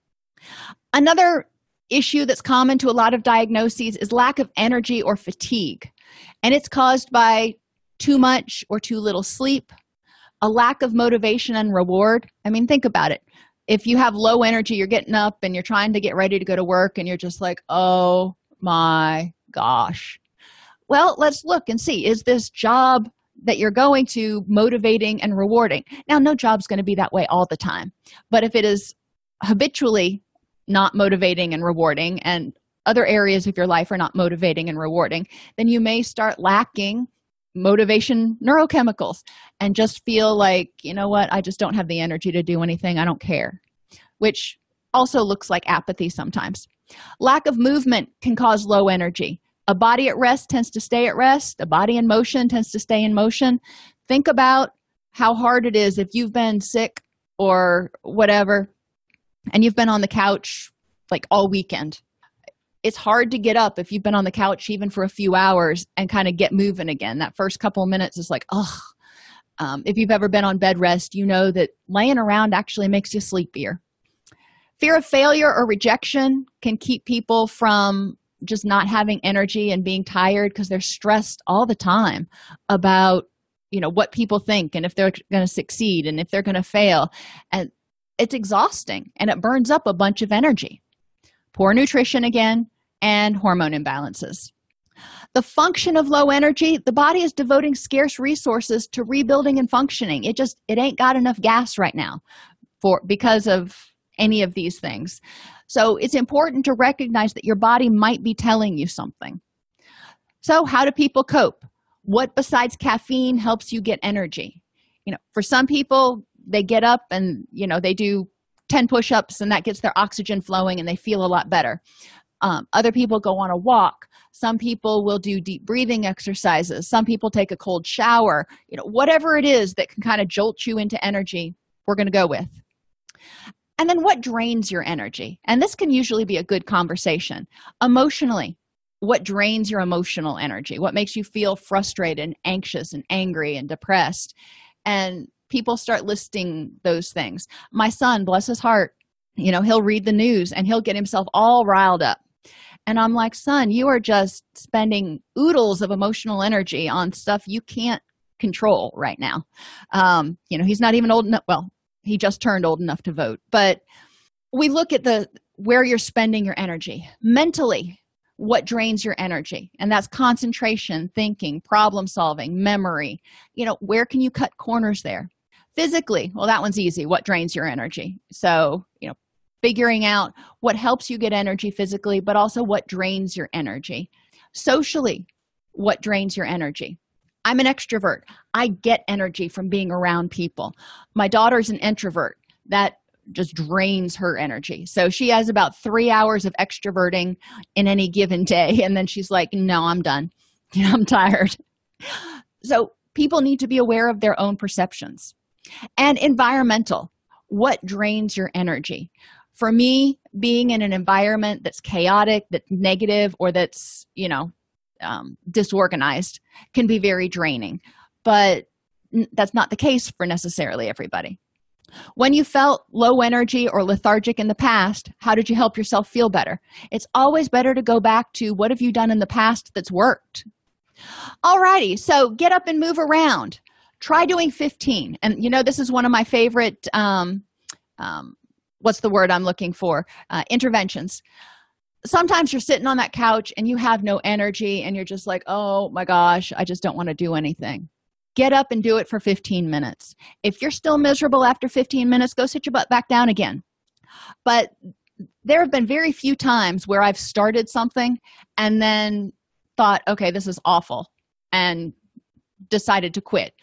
Another issue that's common to a lot of diagnoses is lack of energy or fatigue and it's caused by too much or too little sleep a lack of motivation and reward. I mean think about it. If you have low energy you're getting up and you're trying to get ready to go to work and you're just like oh my gosh well let's look and see is this job that you're going to motivating and rewarding? Now no job's going to be that way all the time but if it is habitually not motivating and rewarding and other areas of your life are not motivating and rewarding then you may start lacking motivation neurochemicals and just feel like you know what? I just don't have the energy to do anything. I don't care which also looks like apathy sometimes. Lack of movement can cause low energy a body at rest tends to stay at rest. A body in motion tends to stay in motion. Think about how hard it is if you've been sick or whatever and you've been on the couch like all weekend. It's hard to get up if you've been on the couch even for a few hours and kind of get moving again. That first couple of minutes is like ugh. Um, if you've ever been on bed rest you know that laying around actually makes you sleepier. Fear of failure or rejection can keep people from just not having energy and being tired because they're stressed all the time about you know what people think and if they're going to succeed and if they're going to fail. And it's exhausting and it burns up a bunch of energy. Poor nutrition again and hormone imbalances. The function of low energy the body is devoting scarce resources to rebuilding and functioning. It just it ain't got enough gas right now for because of any of these things so it's important to recognize that your body might be telling you something. So, how do people cope? What besides caffeine helps you get energy? You know, for some people, they get up and, you know, they do 10 push ups and that gets their oxygen flowing and they feel a lot better. Um, other people go on a walk. Some people will do deep breathing exercises. Some people take a cold shower. You know, whatever it is that can kind of jolt you into energy, we're going to go with. And then what drains your energy? And this can usually be a good conversation. Emotionally, what drains your emotional energy? What makes you feel frustrated and anxious and angry and depressed? And people start listing those things. My son, bless his heart, you know, he'll read the news and he'll get himself all riled up. And I'm like, son, you are just spending oodles of emotional energy on stuff you can't control right now. Um, you know, he's not even old enough. Well, he just turned old enough to vote. But we look at the where you're spending your energy. Mentally what drains your energy? And that's concentration thinking problem solving memory. You know where can you cut corners there? Physically well that one's easy. What drains your energy? So you know figuring out what helps you get energy physically but also what drains your energy. Socially what drains your energy I'm an extrovert. I get energy from being around people. My daughter's an introvert. That just drains her energy. So she has about three hours of extroverting in any given day. And then she's like, no, I'm done. You know, I'm tired. So people need to be aware of their own perceptions. And environmental what drains your energy? For me, being in an environment that's chaotic, that's negative, or that's, you know, um, disorganized can be very draining. But that's not the case for necessarily everybody. When you felt low energy or lethargic in the past, how did you help yourself feel better? It's always better to go back to what have you done in the past that's worked. Alrighty, so get up and move around. Try doing 15. And you know, this is one of my favorite um, um, what's the word I'm looking for? Uh, interventions sometimes you're sitting on that couch and you have no energy and you're just like, oh my gosh, I just don't want to do anything. Get up and do it for 15 minutes. If you're still miserable after 15 minutes, go sit your butt back down again. But there have been very few times where I've started something and then thought, okay, this is awful, and decided to quit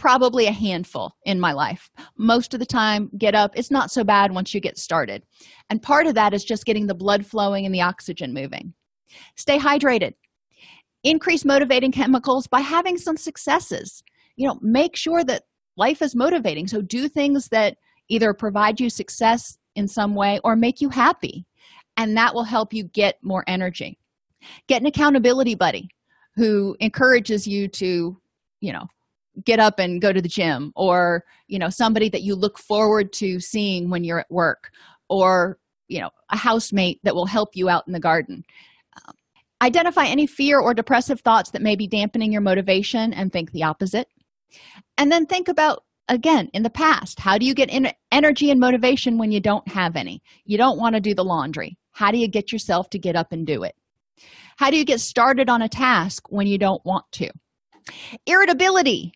probably a handful in my life. Most of the time, get up. It's not so bad once you get started. And part of that is just getting the blood flowing and the oxygen moving. Stay hydrated. Increase motivating chemicals by having some successes. You know, make sure that life is motivating. So do things that either provide you success in some way or make you happy. And that will help you get more energy. Get an accountability buddy who encourages you to, you know, get up and go to the gym or you know somebody that you look forward to seeing when you're at work or you know a housemate that will help you out in the garden. Um, identify any fear or depressive thoughts that may be dampening your motivation and think the opposite. And then think about again in the past how do you get in energy and motivation when you don't have any? You don't want to do the laundry. How do you get yourself to get up and do it? How do you get started on a task when you don't want to? Irritability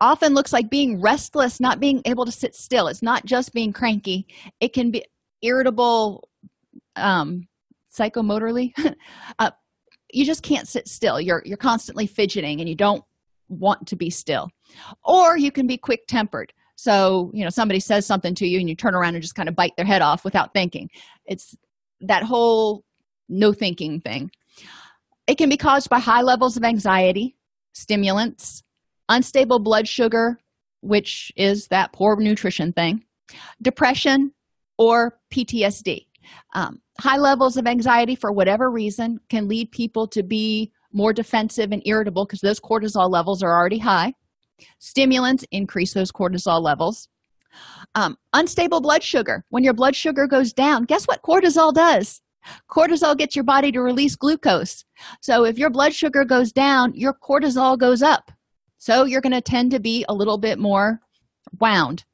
often looks like being restless, not being able to sit still. It's not just being cranky, it can be irritable um, psychomotorly. uh, you just can't sit still. You're you're constantly fidgeting and you don't want to be still. Or you can be quick tempered. So, you know, somebody says something to you and you turn around and just kind of bite their head off without thinking. It's that whole no thinking thing. It can be caused by high levels of anxiety, stimulants, unstable blood sugar, which is that poor nutrition thing, depression, or PTSD. Um, high levels of anxiety, for whatever reason, can lead people to be more defensive and irritable because those cortisol levels are already high. Stimulants increase those cortisol levels. Um, unstable blood sugar. When your blood sugar goes down, guess what cortisol does? Cortisol gets your body to release glucose. So if your blood sugar goes down, your cortisol goes up. So you're going to tend to be a little bit more wound.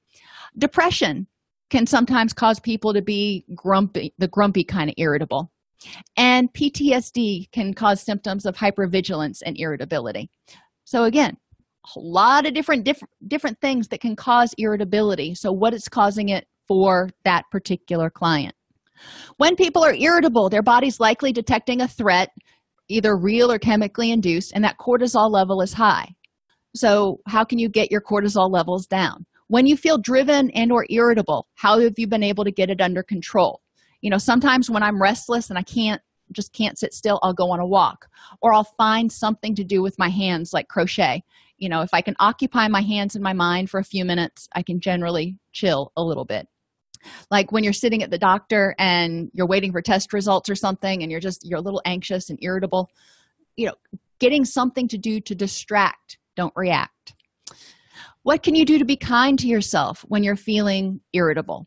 Depression can sometimes cause people to be grumpy, the grumpy kind of irritable. And PTSD can cause symptoms of hypervigilance and irritability. So again, a lot of different different different things that can cause irritability. So what is causing it for that particular client? When people are irritable, their body's likely detecting a threat, either real or chemically induced, and that cortisol level is high. So, how can you get your cortisol levels down? When you feel driven and or irritable, how have you been able to get it under control? You know, sometimes when I'm restless and I can't just can't sit still, I'll go on a walk or I'll find something to do with my hands like crochet. You know, if I can occupy my hands and my mind for a few minutes, I can generally chill a little bit like when you're sitting at the doctor and you're waiting for test results or something and you're just you're a little anxious and irritable you know getting something to do to distract don't react. What can you do to be kind to yourself when you're feeling irritable?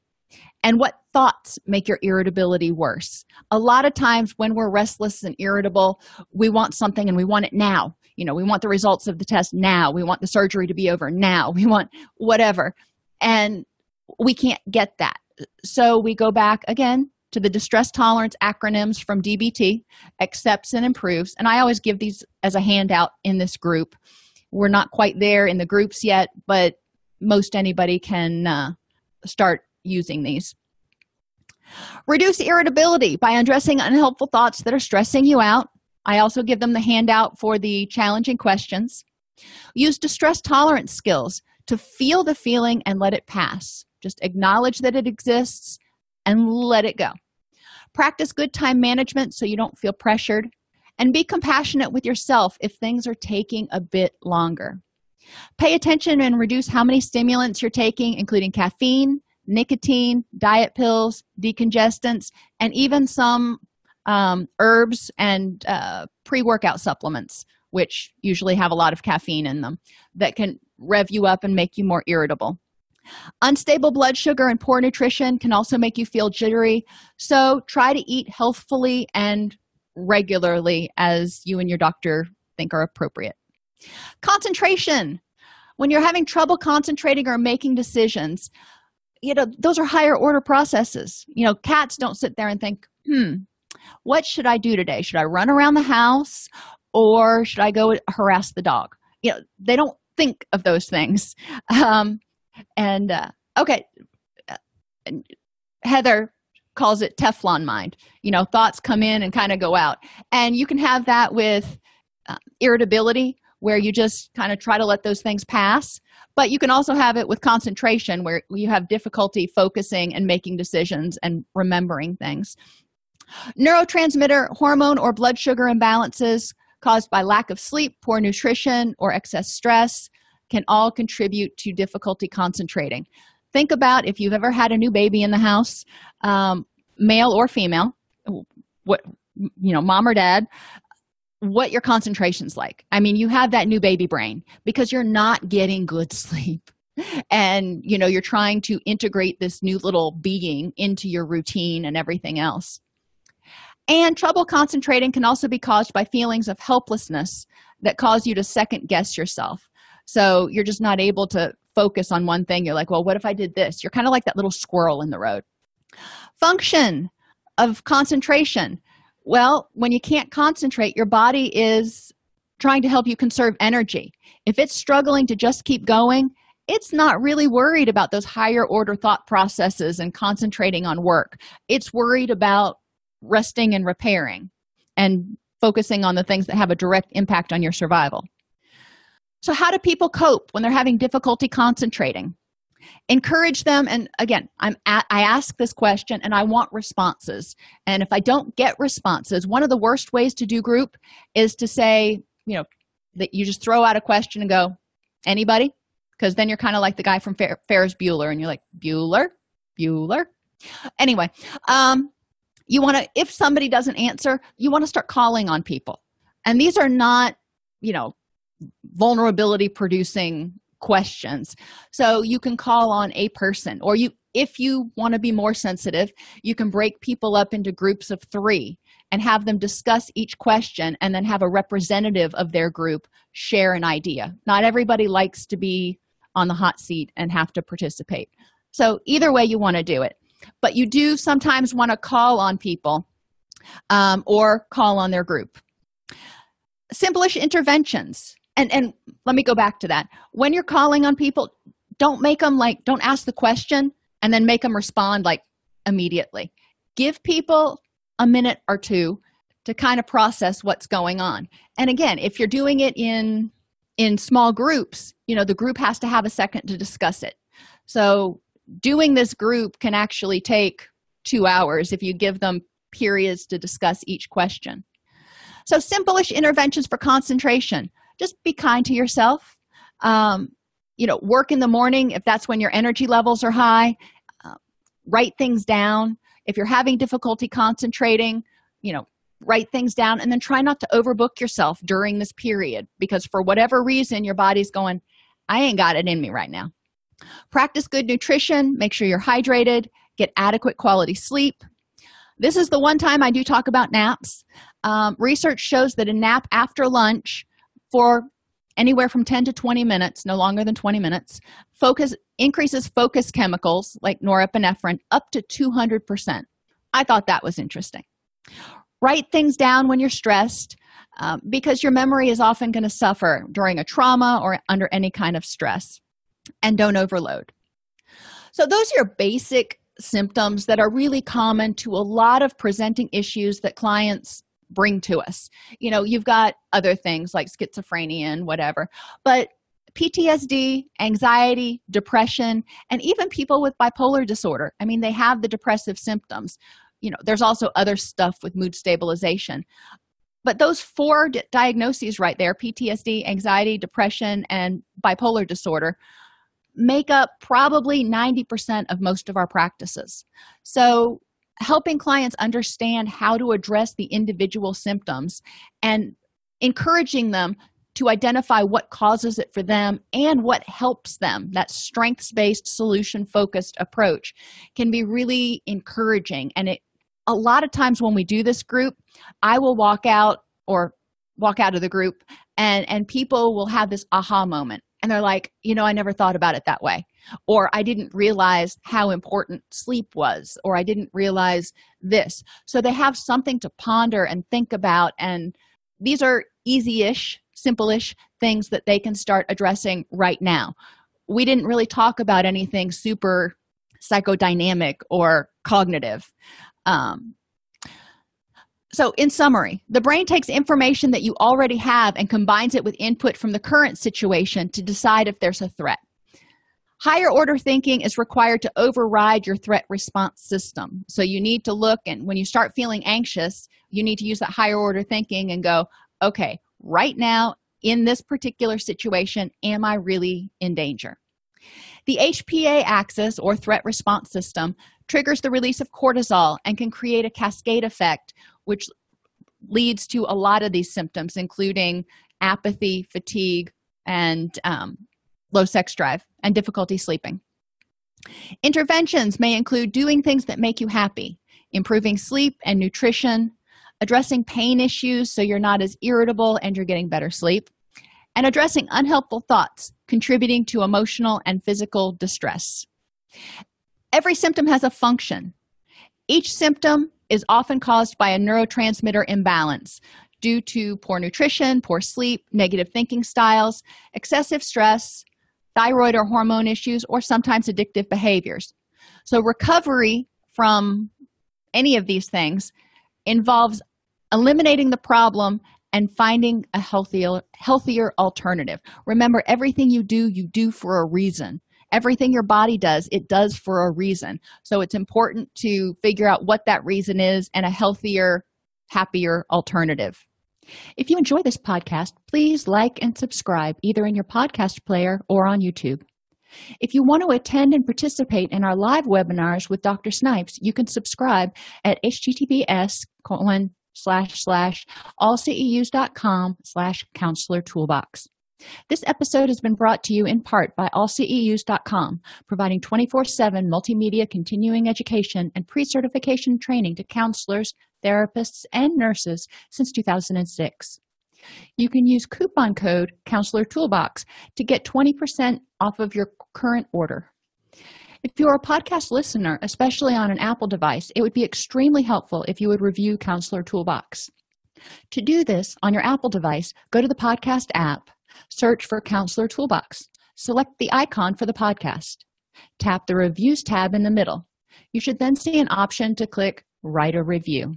And what thoughts make your irritability worse? A lot of times when we're restless and irritable, we want something and we want it now. You know, we want the results of the test now. We want the surgery to be over now. We want whatever. And we can't get that. So we go back again to the distress tolerance acronyms from DBT, accepts and improves. And I always give these as a handout in this group we're not quite there in the groups yet but most anybody can uh, start using these. Reduce irritability by addressing unhelpful thoughts that are stressing you out. I also give them the handout for the challenging questions. Use distress tolerance skills to feel the feeling and let it pass. Just acknowledge that it exists and let it go. Practice good time management so you don't feel pressured and be compassionate with yourself if things are taking a bit longer. Pay attention and reduce how many stimulants you're taking, including caffeine, nicotine, diet pills, decongestants, and even some um, herbs and uh, pre workout supplements, which usually have a lot of caffeine in them that can rev you up and make you more irritable. Unstable blood sugar and poor nutrition can also make you feel jittery, so try to eat healthfully and regularly as you and your doctor think are appropriate. Concentration. When you're having trouble concentrating or making decisions, you know, those are higher order processes. You know, cats don't sit there and think, hmm, what should I do today? Should I run around the house or should I go harass the dog? You know, they don't think of those things. Um, and uh, okay, uh, Heather calls it Teflon mind. You know, thoughts come in and kind of go out. And you can have that with uh, irritability, where you just kind of try to let those things pass. But you can also have it with concentration, where you have difficulty focusing and making decisions and remembering things. Neurotransmitter, hormone, or blood sugar imbalances caused by lack of sleep, poor nutrition, or excess stress can all contribute to difficulty concentrating. Think about if you've ever had a new baby in the house, um, male or female, what you know, mom or dad, what your concentration's like. I mean, you have that new baby brain because you're not getting good sleep. And you know you're trying to integrate this new little being into your routine and everything else. And trouble concentrating can also be caused by feelings of helplessness that cause you to second guess yourself. So you're just not able to focus on one thing you're like well what if i did this? You're kind of like that little squirrel in the road. Function of concentration. Well when you can't concentrate your body is trying to help you conserve energy. If it's struggling to just keep going it's not really worried about those higher order thought processes and concentrating on work. It's worried about resting and repairing and focusing on the things that have a direct impact on your survival so how do people cope when they're having difficulty concentrating? Encourage them and again i'm at, i ask this question and i want responses. And if i don't get responses one of the worst ways to do group is to say you know that you just throw out a question and go anybody? Because then you're kind of like the guy from Fer- ferris bueller and you're like bueller? Bueller? Anyway um you want to if somebody doesn't answer you want to start calling on people. And these are not you know vulnerability producing questions. So you can call on a person or you if you want to be more sensitive you can break people up into groups of three and have them discuss each question and then have a representative of their group share an idea. Not everybody likes to be on the hot seat and have to participate. So either way you want to do it. But you do sometimes want to call on people um, or call on their group. Simplish interventions and and let me go back to that. When you're calling on people don't make them like don't ask the question and then make them respond like immediately. Give people a minute or two to kind of process what's going on. And again if you're doing it in in small groups you know the group has to have a second to discuss it. So doing this group can actually take two hours if you give them periods to discuss each question. So simple-ish interventions for concentration just be kind to yourself. Um, you know work in the morning if that's when your energy levels are high. Uh, write things down. If you're having difficulty concentrating you know write things down and then try not to overbook yourself during this period because for whatever reason your body's going i ain't got it in me right now. Practice good nutrition. Make sure you're hydrated. Get adequate quality sleep. This is the one time i do talk about naps. Um, research shows that a nap after lunch for anywhere from 10 to 20 minutes no longer than 20 minutes focus increases focus chemicals like norepinephrine up to 200% i thought that was interesting. Write things down when you're stressed um, because your memory is often going to suffer during a trauma or under any kind of stress and don't overload. So those are your basic symptoms that are really common to a lot of presenting issues that clients bring to us you know you've got other things like schizophrenia and whatever but PTSD, anxiety, depression, and even people with bipolar disorder. I mean, they have the depressive symptoms. You know, there's also other stuff with mood stabilization. but those four di- diagnoses right there PTSD, anxiety, depression, and bipolar disorder make up probably 90% of most of our practices. So, helping clients understand how to address the individual symptoms and encouraging them to identify what causes it for them and what helps them. That strengths based solution focused approach can be really encouraging. And it a lot of times when we do this group i will walk out or walk out of the group and and people will have this aha moment and they're like you know i never thought about it that way. Or i didn't realize how important sleep was or i didn't realize this. So they have something to ponder and think about and these are easy-ish simple-ish things that they can start addressing right now. We didn't really talk about anything super psychodynamic or cognitive um, so, in summary, the brain takes information that you already have and combines it with input from the current situation to decide if there's a threat. Higher order thinking is required to override your threat response system. So, you need to look, and when you start feeling anxious, you need to use that higher order thinking and go, okay, right now in this particular situation, am I really in danger? The HPA axis or threat response system triggers the release of cortisol and can create a cascade effect, which leads to a lot of these symptoms, including apathy, fatigue, and um, low sex drive and difficulty sleeping. Interventions may include doing things that make you happy, improving sleep and nutrition, addressing pain issues so you're not as irritable and you're getting better sleep, and addressing unhelpful thoughts contributing to emotional and physical distress. Every symptom has a function. Each symptom is often caused by a neurotransmitter imbalance due to poor nutrition, poor sleep, negative thinking styles, excessive stress, thyroid or hormone issues, or sometimes addictive behaviors. So, recovery from any of these things involves eliminating the problem and finding a healthier healthier alternative remember everything you do you do for a reason everything your body does it does for a reason. So it's important to figure out what that reason is and a healthier happier alternative. If you enjoy this podcast please like and subscribe either in your podcast player or on youtube. If you want to attend and participate in our live webinars with dr snipes you can subscribe at https colon slash slash allceus.com slash counselor toolbox. This episode has been brought to you in part by allceus.com, providing 24 7 multimedia continuing education and pre certification training to counselors, therapists, and nurses since 2006. You can use coupon code Counselor Toolbox to get 20% off of your current order. If you're a podcast listener, especially on an Apple device, it would be extremely helpful if you would review Counselor Toolbox. To do this on your Apple device, go to the podcast app, search for Counselor Toolbox, select the icon for the podcast, tap the Reviews tab in the middle. You should then see an option to click Write a Review.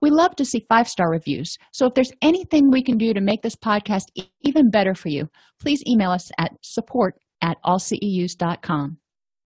We love to see five star reviews, so if there's anything we can do to make this podcast even better for you, please email us at support at allceus.com.